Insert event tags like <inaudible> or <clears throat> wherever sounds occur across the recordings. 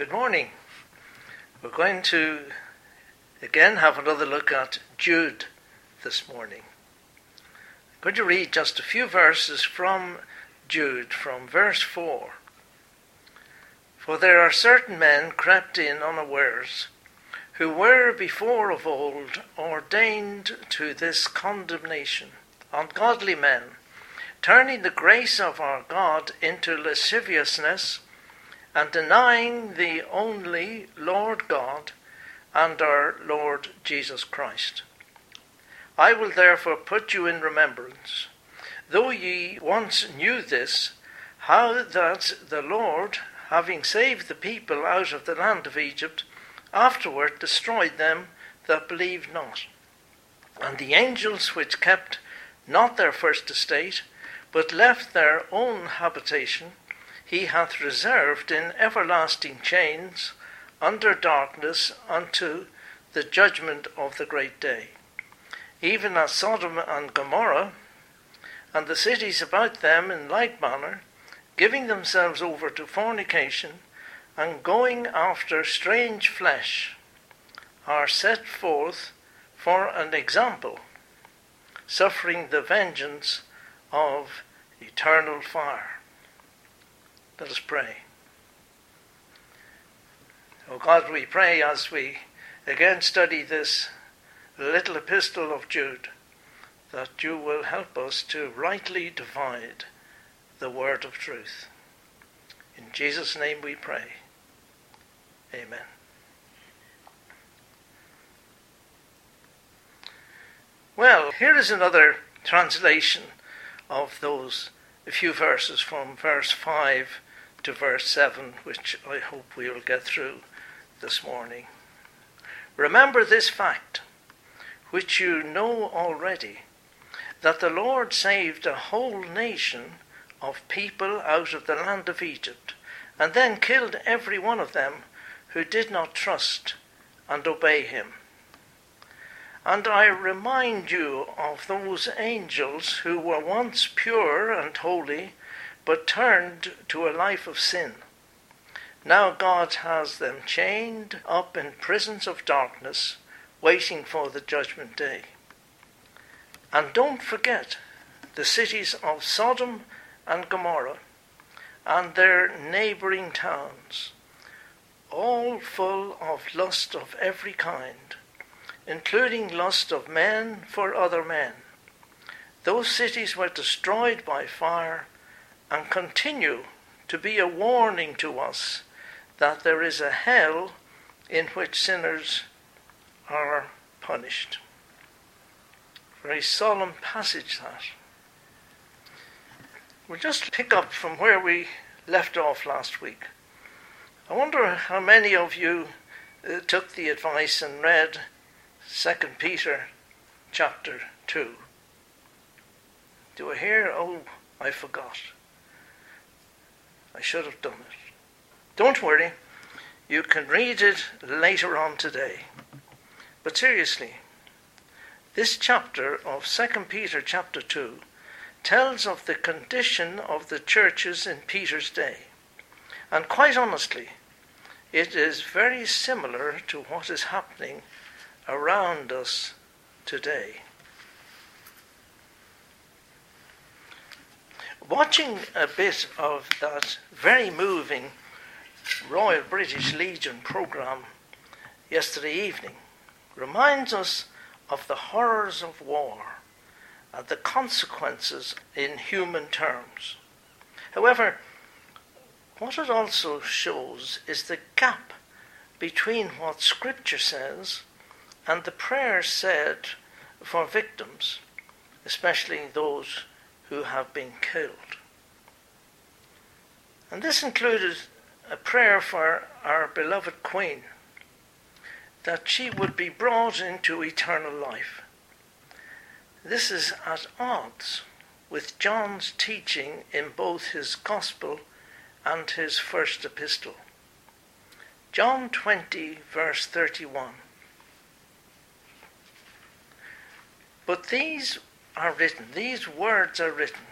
Good morning. We're going to again have another look at Jude this morning. I'm going to read just a few verses from Jude, from verse 4. For there are certain men crept in unawares, who were before of old ordained to this condemnation, ungodly men, turning the grace of our God into lasciviousness and denying the only Lord God and our Lord Jesus Christ. I will therefore put you in remembrance, though ye once knew this, how that the Lord, having saved the people out of the land of Egypt, afterward destroyed them that believed not. And the angels which kept not their first estate, but left their own habitation, he hath reserved in everlasting chains under darkness unto the judgment of the great day. Even as Sodom and Gomorrah, and the cities about them in like manner, giving themselves over to fornication, and going after strange flesh, are set forth for an example, suffering the vengeance of eternal fire. Let us pray. O God, we pray as we again study this little epistle of Jude that you will help us to rightly divide the word of truth. In Jesus' name we pray. Amen. Well, here is another translation of those few verses from verse 5 to verse 7, which I hope we will get through this morning. Remember this fact, which you know already, that the Lord saved a whole nation of people out of the land of Egypt, and then killed every one of them who did not trust and obey him. And I remind you of those angels who were once pure and holy but turned to a life of sin. Now God has them chained up in prisons of darkness, waiting for the judgment day. And don't forget the cities of Sodom and Gomorrah and their neighboring towns, all full of lust of every kind, including lust of men for other men. Those cities were destroyed by fire and continue to be a warning to us that there is a hell in which sinners are punished. Very solemn passage that. We'll just pick up from where we left off last week. I wonder how many of you uh, took the advice and read 2 Peter chapter 2. Do I hear? Oh, I forgot. I should have done it. Don't worry, you can read it later on today. But seriously, this chapter of 2 Peter chapter 2 tells of the condition of the churches in Peter's day. And quite honestly, it is very similar to what is happening around us today. Watching a bit of that very moving Royal British Legion programme yesterday evening reminds us of the horrors of war and the consequences in human terms. However, what it also shows is the gap between what Scripture says and the prayers said for victims, especially those who have been killed. And this included a prayer for our beloved Queen, that she would be brought into eternal life. This is at odds with John's teaching in both his Gospel and his first epistle. John 20, verse 31. But these are written, these words are written,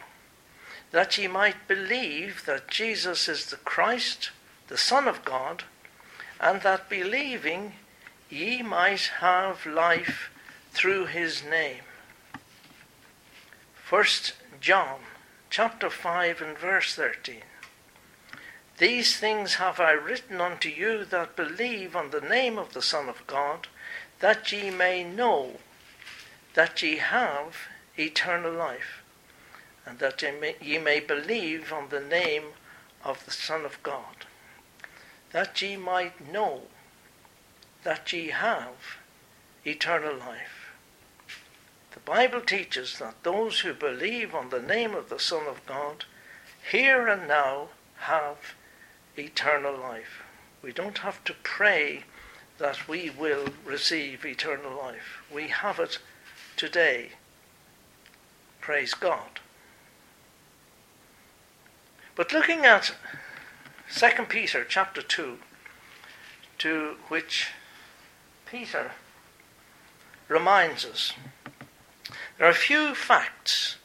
that ye might believe that Jesus is the Christ, the Son of God, and that believing ye might have life through his name. First John chapter 5 and verse 13. These things have I written unto you that believe on the name of the Son of God, that ye may know that ye have eternal life, and that ye may, ye may believe on the name of the Son of God, that ye might know that ye have eternal life. The Bible teaches that those who believe on the name of the Son of God here and now have eternal life. We don't have to pray that we will receive eternal life. We have it today. Praise God. But looking at 2 Peter chapter 2, to which Peter reminds us, there are a few facts,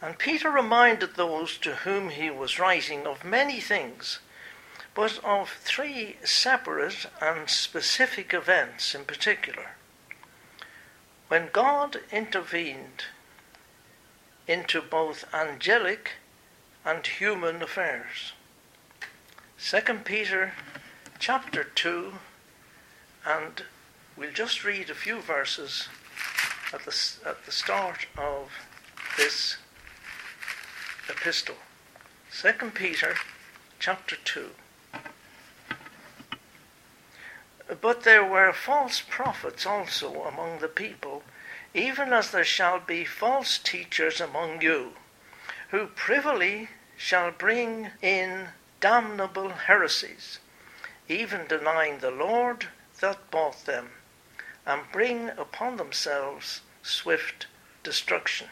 and Peter reminded those to whom he was writing of many things but of three separate and specific events in particular. When God intervened into both angelic and human affairs. 2 Peter chapter 2, and we'll just read a few verses at the, at the start of this epistle. 2 Peter chapter 2. But there were false prophets also among the people, even as there shall be false teachers among you, who privily shall bring in damnable heresies, even denying the Lord that bought them, and bring upon themselves swift destruction.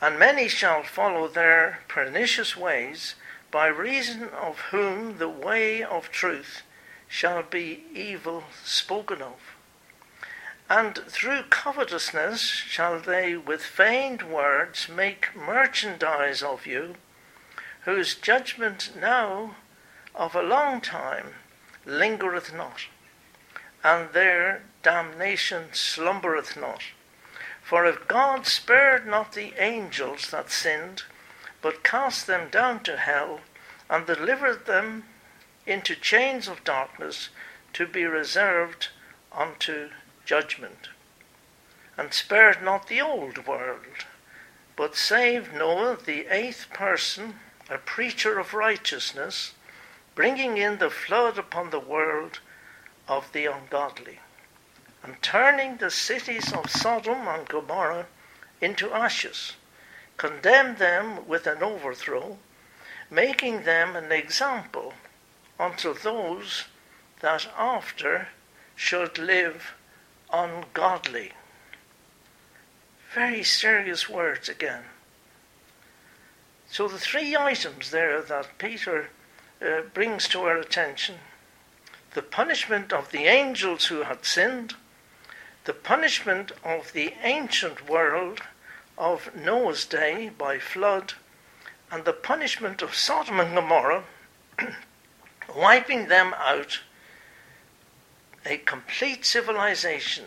And many shall follow their pernicious ways, by reason of whom the way of truth shall be evil spoken of. And through covetousness shall they with feigned words make merchandise of you, whose judgment now of a long time lingereth not, and their damnation slumbereth not. For if God spared not the angels that sinned, but cast them down to hell, and delivered them into chains of darkness to be reserved unto judgment, and spared not the old world, but saved Noah, the eighth person, a preacher of righteousness, bringing in the flood upon the world of the ungodly, and turning the cities of Sodom and Gomorrah into ashes, condemned them with an overthrow, making them an example unto those that after should live ungodly. Very serious words again. So, the three items there that Peter uh, brings to our attention the punishment of the angels who had sinned, the punishment of the ancient world of Noah's day by flood, and the punishment of Sodom and Gomorrah <clears throat> wiping them out, a complete civilization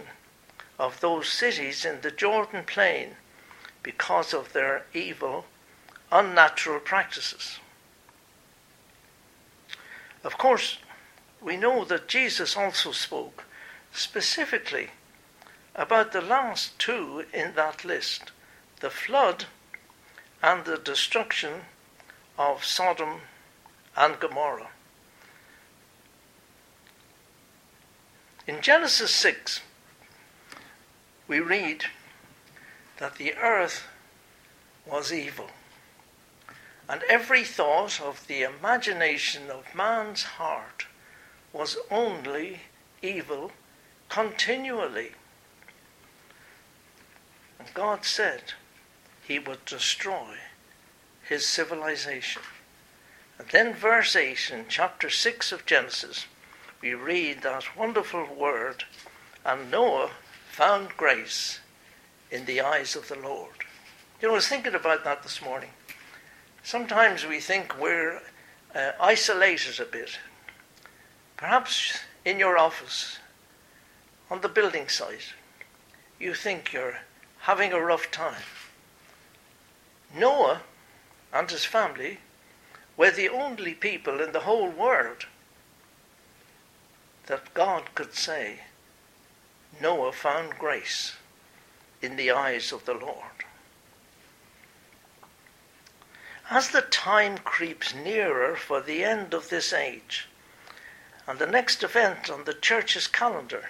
of those cities in the Jordan plain because of their evil, unnatural practices. Of course, we know that Jesus also spoke specifically about the last two in that list the flood and the destruction of Sodom and Gomorrah. In Genesis 6, we read that the earth was evil, and every thought of the imagination of man's heart was only evil continually. And God said he would destroy his civilization. And then, verse 8 in chapter 6 of Genesis we read that wonderful word, and Noah found grace in the eyes of the Lord. You know, I was thinking about that this morning. Sometimes we think we're uh, isolated a bit. Perhaps in your office, on the building site, you think you're having a rough time. Noah and his family were the only people in the whole world that God could say, Noah found grace in the eyes of the Lord. As the time creeps nearer for the end of this age, and the next event on the church's calendar,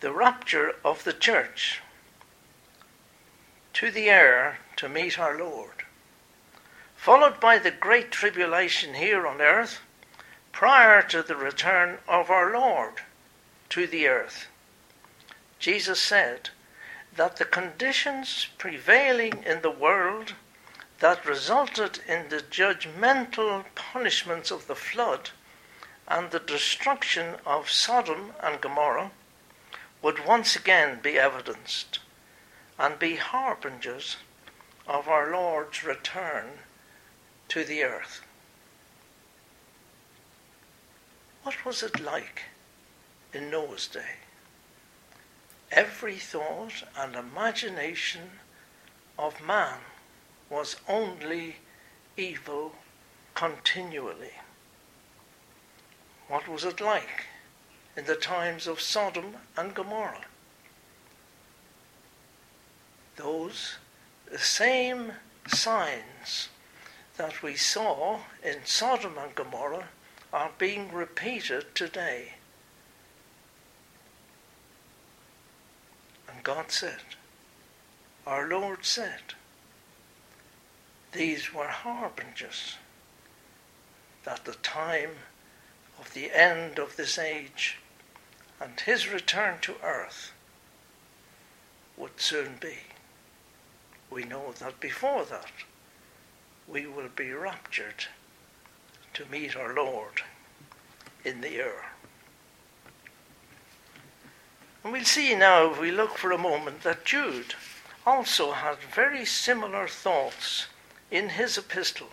the rapture of the church to the air to meet our Lord, followed by the great tribulation here on earth prior to the return of our Lord to the earth. Jesus said that the conditions prevailing in the world that resulted in the judgmental punishments of the flood and the destruction of Sodom and Gomorrah would once again be evidenced and be harbingers of our Lord's return to the earth. What was it like in Noah's day? Every thought and imagination of man was only evil continually. What was it like in the times of Sodom and Gomorrah? Those the same signs that we saw in Sodom and Gomorrah are being repeated today. And God said, our Lord said, these were harbingers that the time of the end of this age and his return to earth would soon be. We know that before that we will be raptured to meet our Lord in the air. And we'll see now, if we look for a moment, that Jude also had very similar thoughts in his epistle.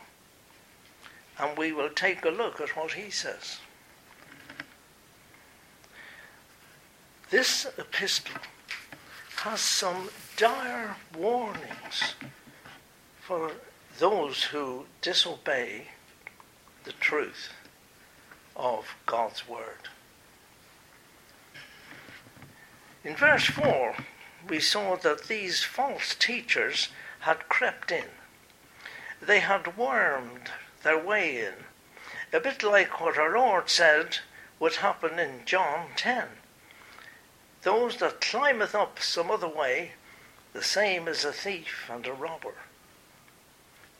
And we will take a look at what he says. This epistle has some dire warnings for those who disobey the truth of God's Word. In verse 4, we saw that these false teachers had crept in they had wormed their way in. A bit like what our Lord said would happen in John 10. Those that climbeth up some other way, the same as a thief and a robber.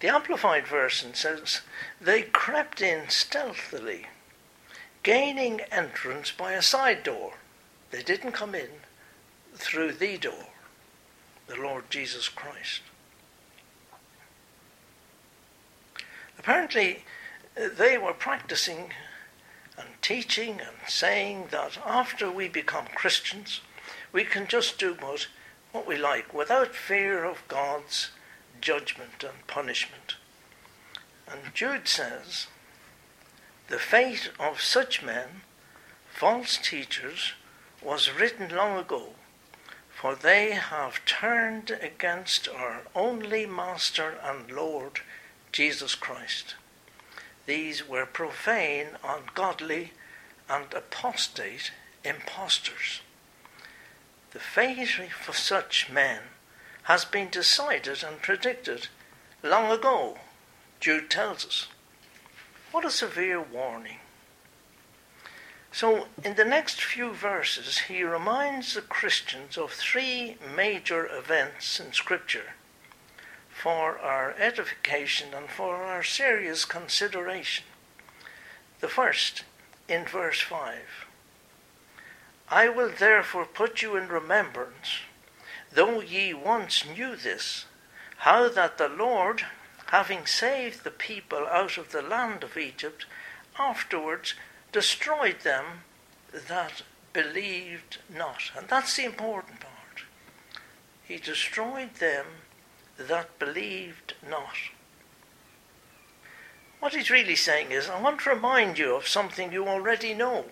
The Amplified Version says, They crept in stealthily, gaining entrance by a side door. They didn't come in through the door, the Lord Jesus Christ. Apparently, they were practicing and teaching and saying that after we become Christians, we can just do what, what we like without fear of God's judgment and punishment. And Jude says, The fate of such men, false teachers, was written long ago, for they have turned against our only Master and Lord, Jesus Christ. These were profane, ungodly, and apostate impostors. The fate for such men has been decided and predicted long ago, Jude tells us. What a severe warning. So, in the next few verses, he reminds the Christians of three major events in Scripture for our edification and for our serious consideration. The first, in verse 5 I will therefore put you in remembrance, though ye once knew this, how that the Lord, having saved the people out of the land of Egypt, afterwards destroyed them that believed not. And that's the important part. He destroyed them that believed not. What he's really saying is, I want to remind you of something you already know.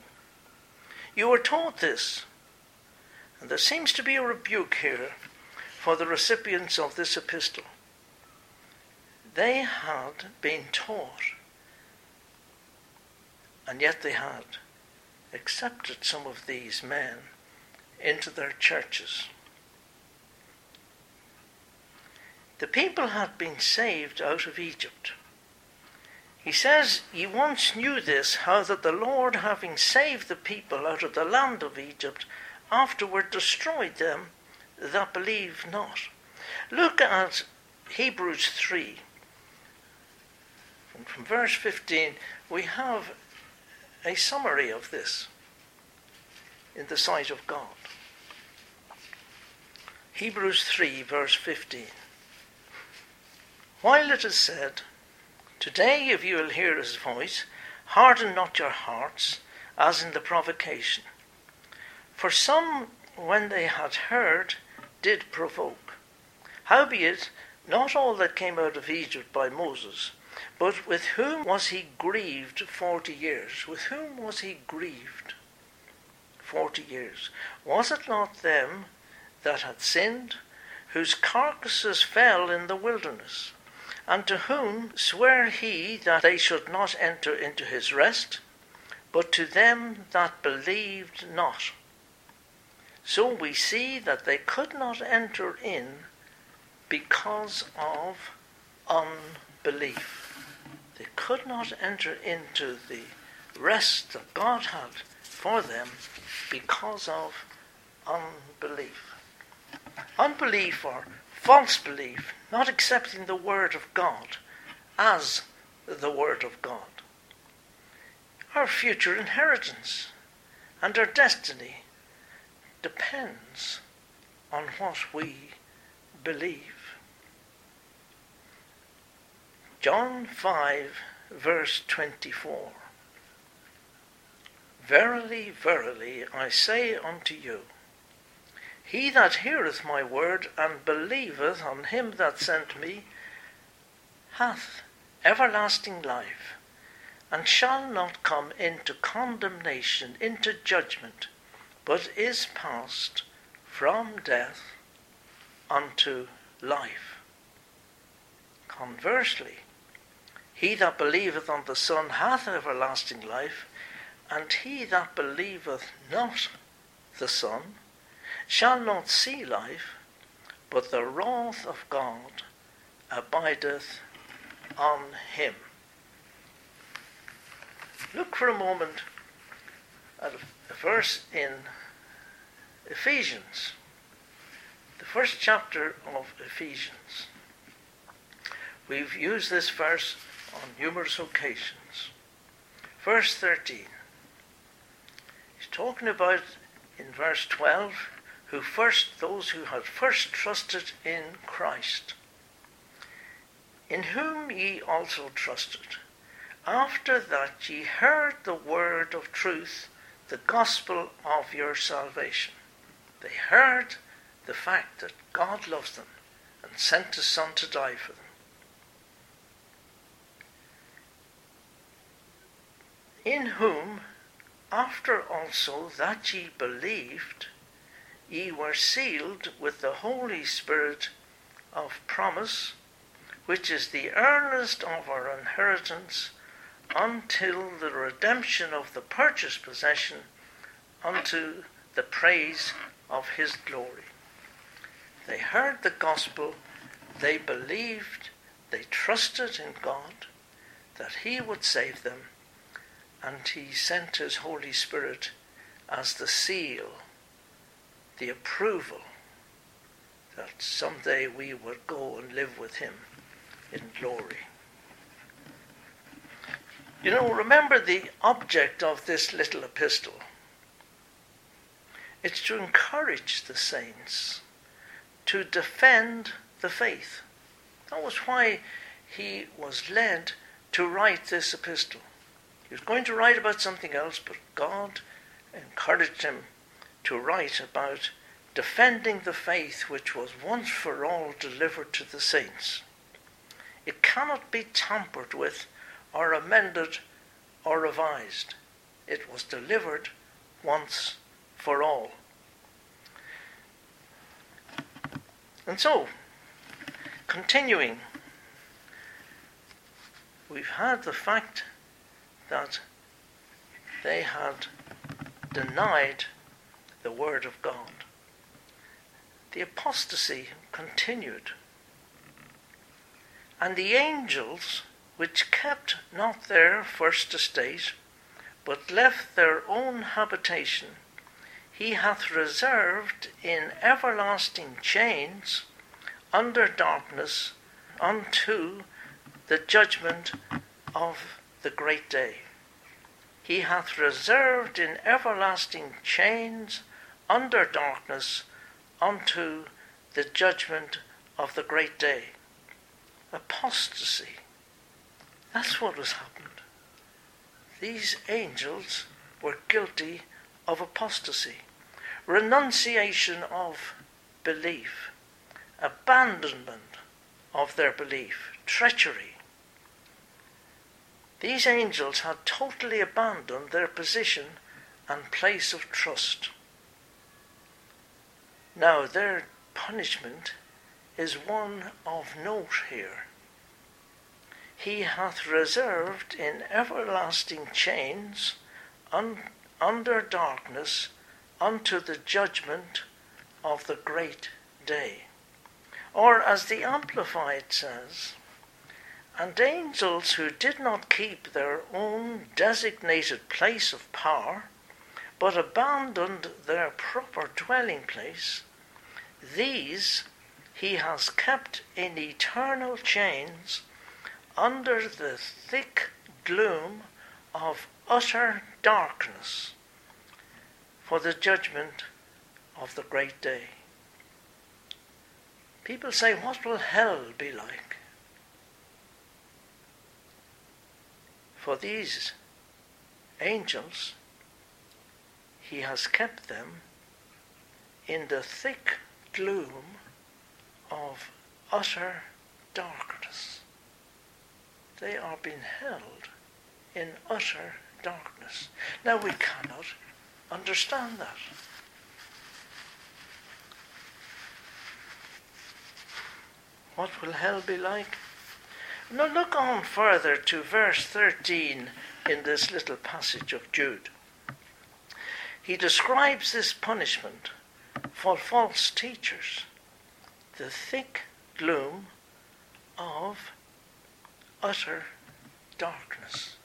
You were taught this. And there seems to be a rebuke here for the recipients of this epistle. They had been taught, and yet they had accepted some of these men into their churches. The people had been saved out of Egypt. He says, Ye once knew this, how that the Lord, having saved the people out of the land of Egypt, afterward destroyed them that believe not. Look at Hebrews 3. From, verse 15, we have a summary of this in the sight of God. Hebrews 3, verse 15. While it is said, Today, if you will hear his voice, harden not your hearts, as in the provocation. For some, when they had heard, did provoke. Howbeit, not all that came out of Egypt by Moses, but with whom was he grieved forty years? With whom was he grieved forty years? Was it not them that had sinned, whose carcasses fell in the wilderness? and to whom sware he that they should not enter into his rest, but to them that believed not. So we see that they could not enter in because of unbelief. They could not enter into the rest that God had for them because of unbelief. Unbelief or false belief, not accepting the Word of God as the Word of God. Our future inheritance and our destiny depends on what we believe. John 5, verse 24. Verily, verily, I say unto you, he that heareth my word and believeth on him that sent me hath everlasting life, and shall not come into condemnation, into judgment, but is passed from death unto life. Conversely, he that believeth on the Son hath everlasting life, and he that believeth not the Son shall not see life, but the wrath of God abideth on him. Look for a moment at a verse in Ephesians, the first chapter of Ephesians. We've used this verse on numerous occasions. Verse 13. He's talking about in verse 12 who first those who had first trusted in Christ, in whom ye also trusted, after that ye heard the word of truth, the gospel of your salvation. They heard the fact that God loves them and sent his Son to die for them. In whom, after also that ye believed, ye were sealed with the Holy Spirit of promise, which is the earnest of our inheritance until the redemption of the purchased possession unto the praise of his glory. They heard the gospel, they believed, they trusted in God that he would save them, and he sent his Holy Spirit as the seal the approval that someday we would go and live with him in glory. You know, remember the object of this little epistle. It's to encourage the saints to defend the faith. That was why he was led to write this epistle. He was going to write about something else, but God encouraged him to write about defending the faith which was once for all delivered to the saints. It cannot be tampered with or amended or revised. It was delivered once for all. And so, continuing, we've had the fact that they had denied the Word of God. The apostasy continued. And the angels, which kept not their first estate, but left their own habitation, he hath reserved in everlasting chains under darkness unto the judgment of the great day. He hath reserved in everlasting chains under darkness unto the judgment of the great day. Apostasy. That's what has happened. These angels were guilty of apostasy, renunciation of belief, abandonment of their belief, treachery. These angels had totally abandoned their position and place of trust. Now, their punishment is one of note here. He hath reserved in everlasting chains un- under darkness unto the judgment of the great day. Or, as the Amplified says, and angels who did not keep their own designated place of power, but abandoned their proper dwelling place, these he has kept in eternal chains under the thick gloom of utter darkness for the judgment of the great day. People say, What will hell be like? For these angels, he has kept them in the thick gloom of utter darkness. They are being held in utter darkness. Now we cannot understand that. What will hell be like? Now look on further to verse 13 in this little passage of Jude he describes this punishment for false teachers the thick gloom of utter darkness.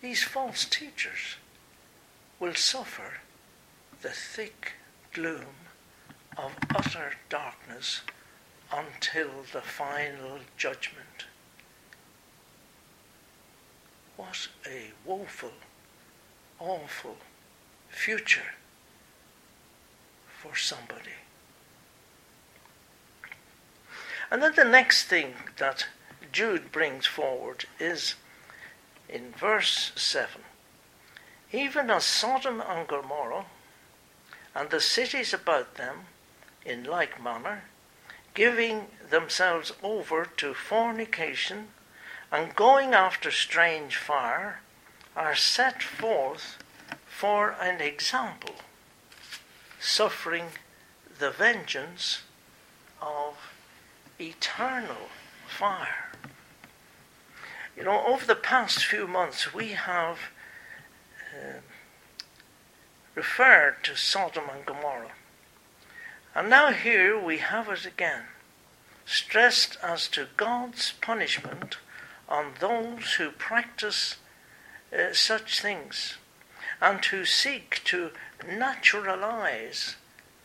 These false teachers will suffer the thick gloom of utter darkness until the final judgment. What a woeful, awful future for somebody. And then the next thing that Jude brings forward is in verse 7 Even as Sodom and Gomorrah and the cities about them, in like manner, giving themselves over to fornication and going after strange fire, are set forth for an example, suffering the vengeance of eternal fire. You know, over the past few months, we have uh, referred to Sodom and Gomorrah. And now here we have it again, stressed as to God's punishment on those who practice uh, such things and who seek to naturalize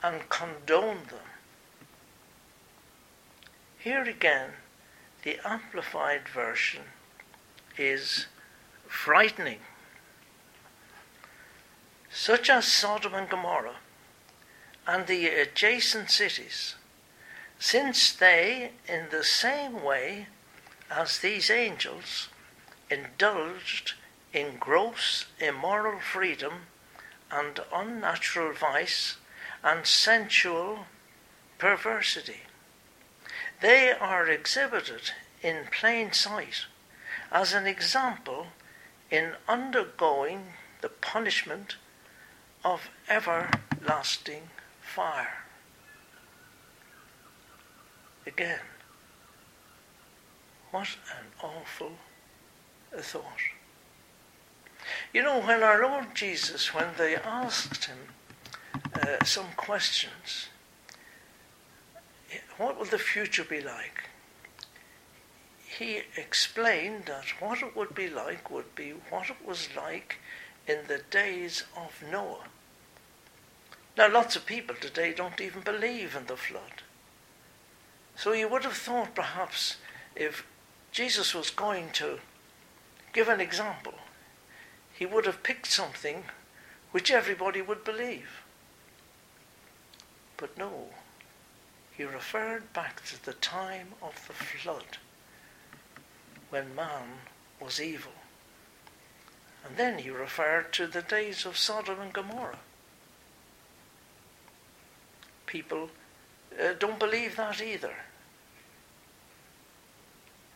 and condone them. Here again, the Amplified Version is frightening. Such as Sodom and Gomorrah and the adjacent cities, since they, in the same way as these angels, indulged in gross immoral freedom and unnatural vice and sensual perversity. They are exhibited in plain sight as an example in undergoing the punishment of everlasting fire. Again, what an awful thought. You know, when our Lord Jesus, when they asked him uh, some questions, what will the future be like? He explained that what it would be like would be what it was like in the days of Noah. Now, lots of people today don't even believe in the flood. So you would have thought perhaps if Jesus was going to give an example, he would have picked something which everybody would believe. But no, he referred back to the time of the flood when man was evil. And then he referred to the days of Sodom and Gomorrah. People uh, don't believe that either.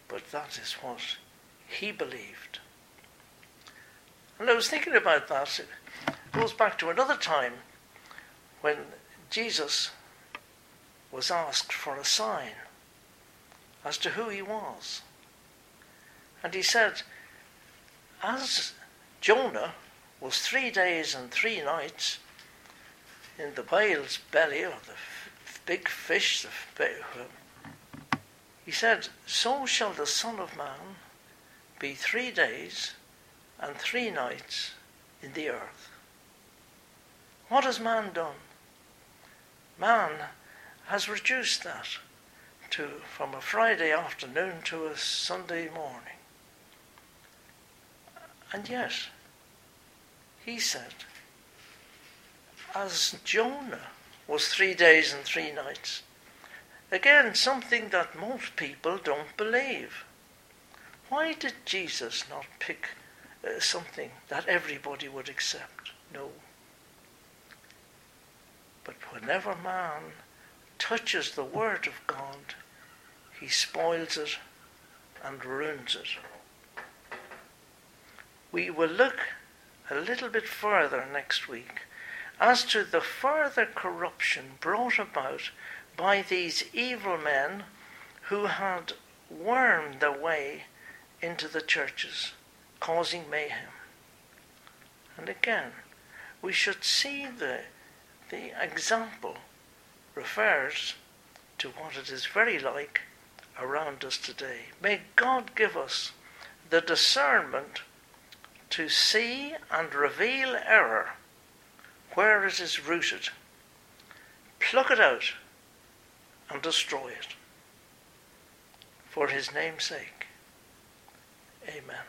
But that is what he believed. And I was thinking about that. It goes back to another time when Jesus was asked for a sign as to who he was. And he said, as Jonah was three days and three nights in the whale's belly, or the f- big fish, the um, he said, So shall the Son of Man be three days and three nights in the earth. What has man done? Man has reduced that to from a Friday afternoon to a Sunday morning. And yet, he said, as Jonah was three days and three nights, Again, something that most people don't believe. Why did Jesus not pick uh, something that everybody would accept? No. But whenever man touches the Word of God, he spoils it and ruins it. We will look a little bit further next week as to the further corruption brought about by these evil men who had wormed their way into the churches, causing mayhem. And again, we should see the, the example refers to what it is very like around us today. May God give us the discernment to see and reveal error where it is rooted, pluck it out and destroy it. For his name's sake. Amen.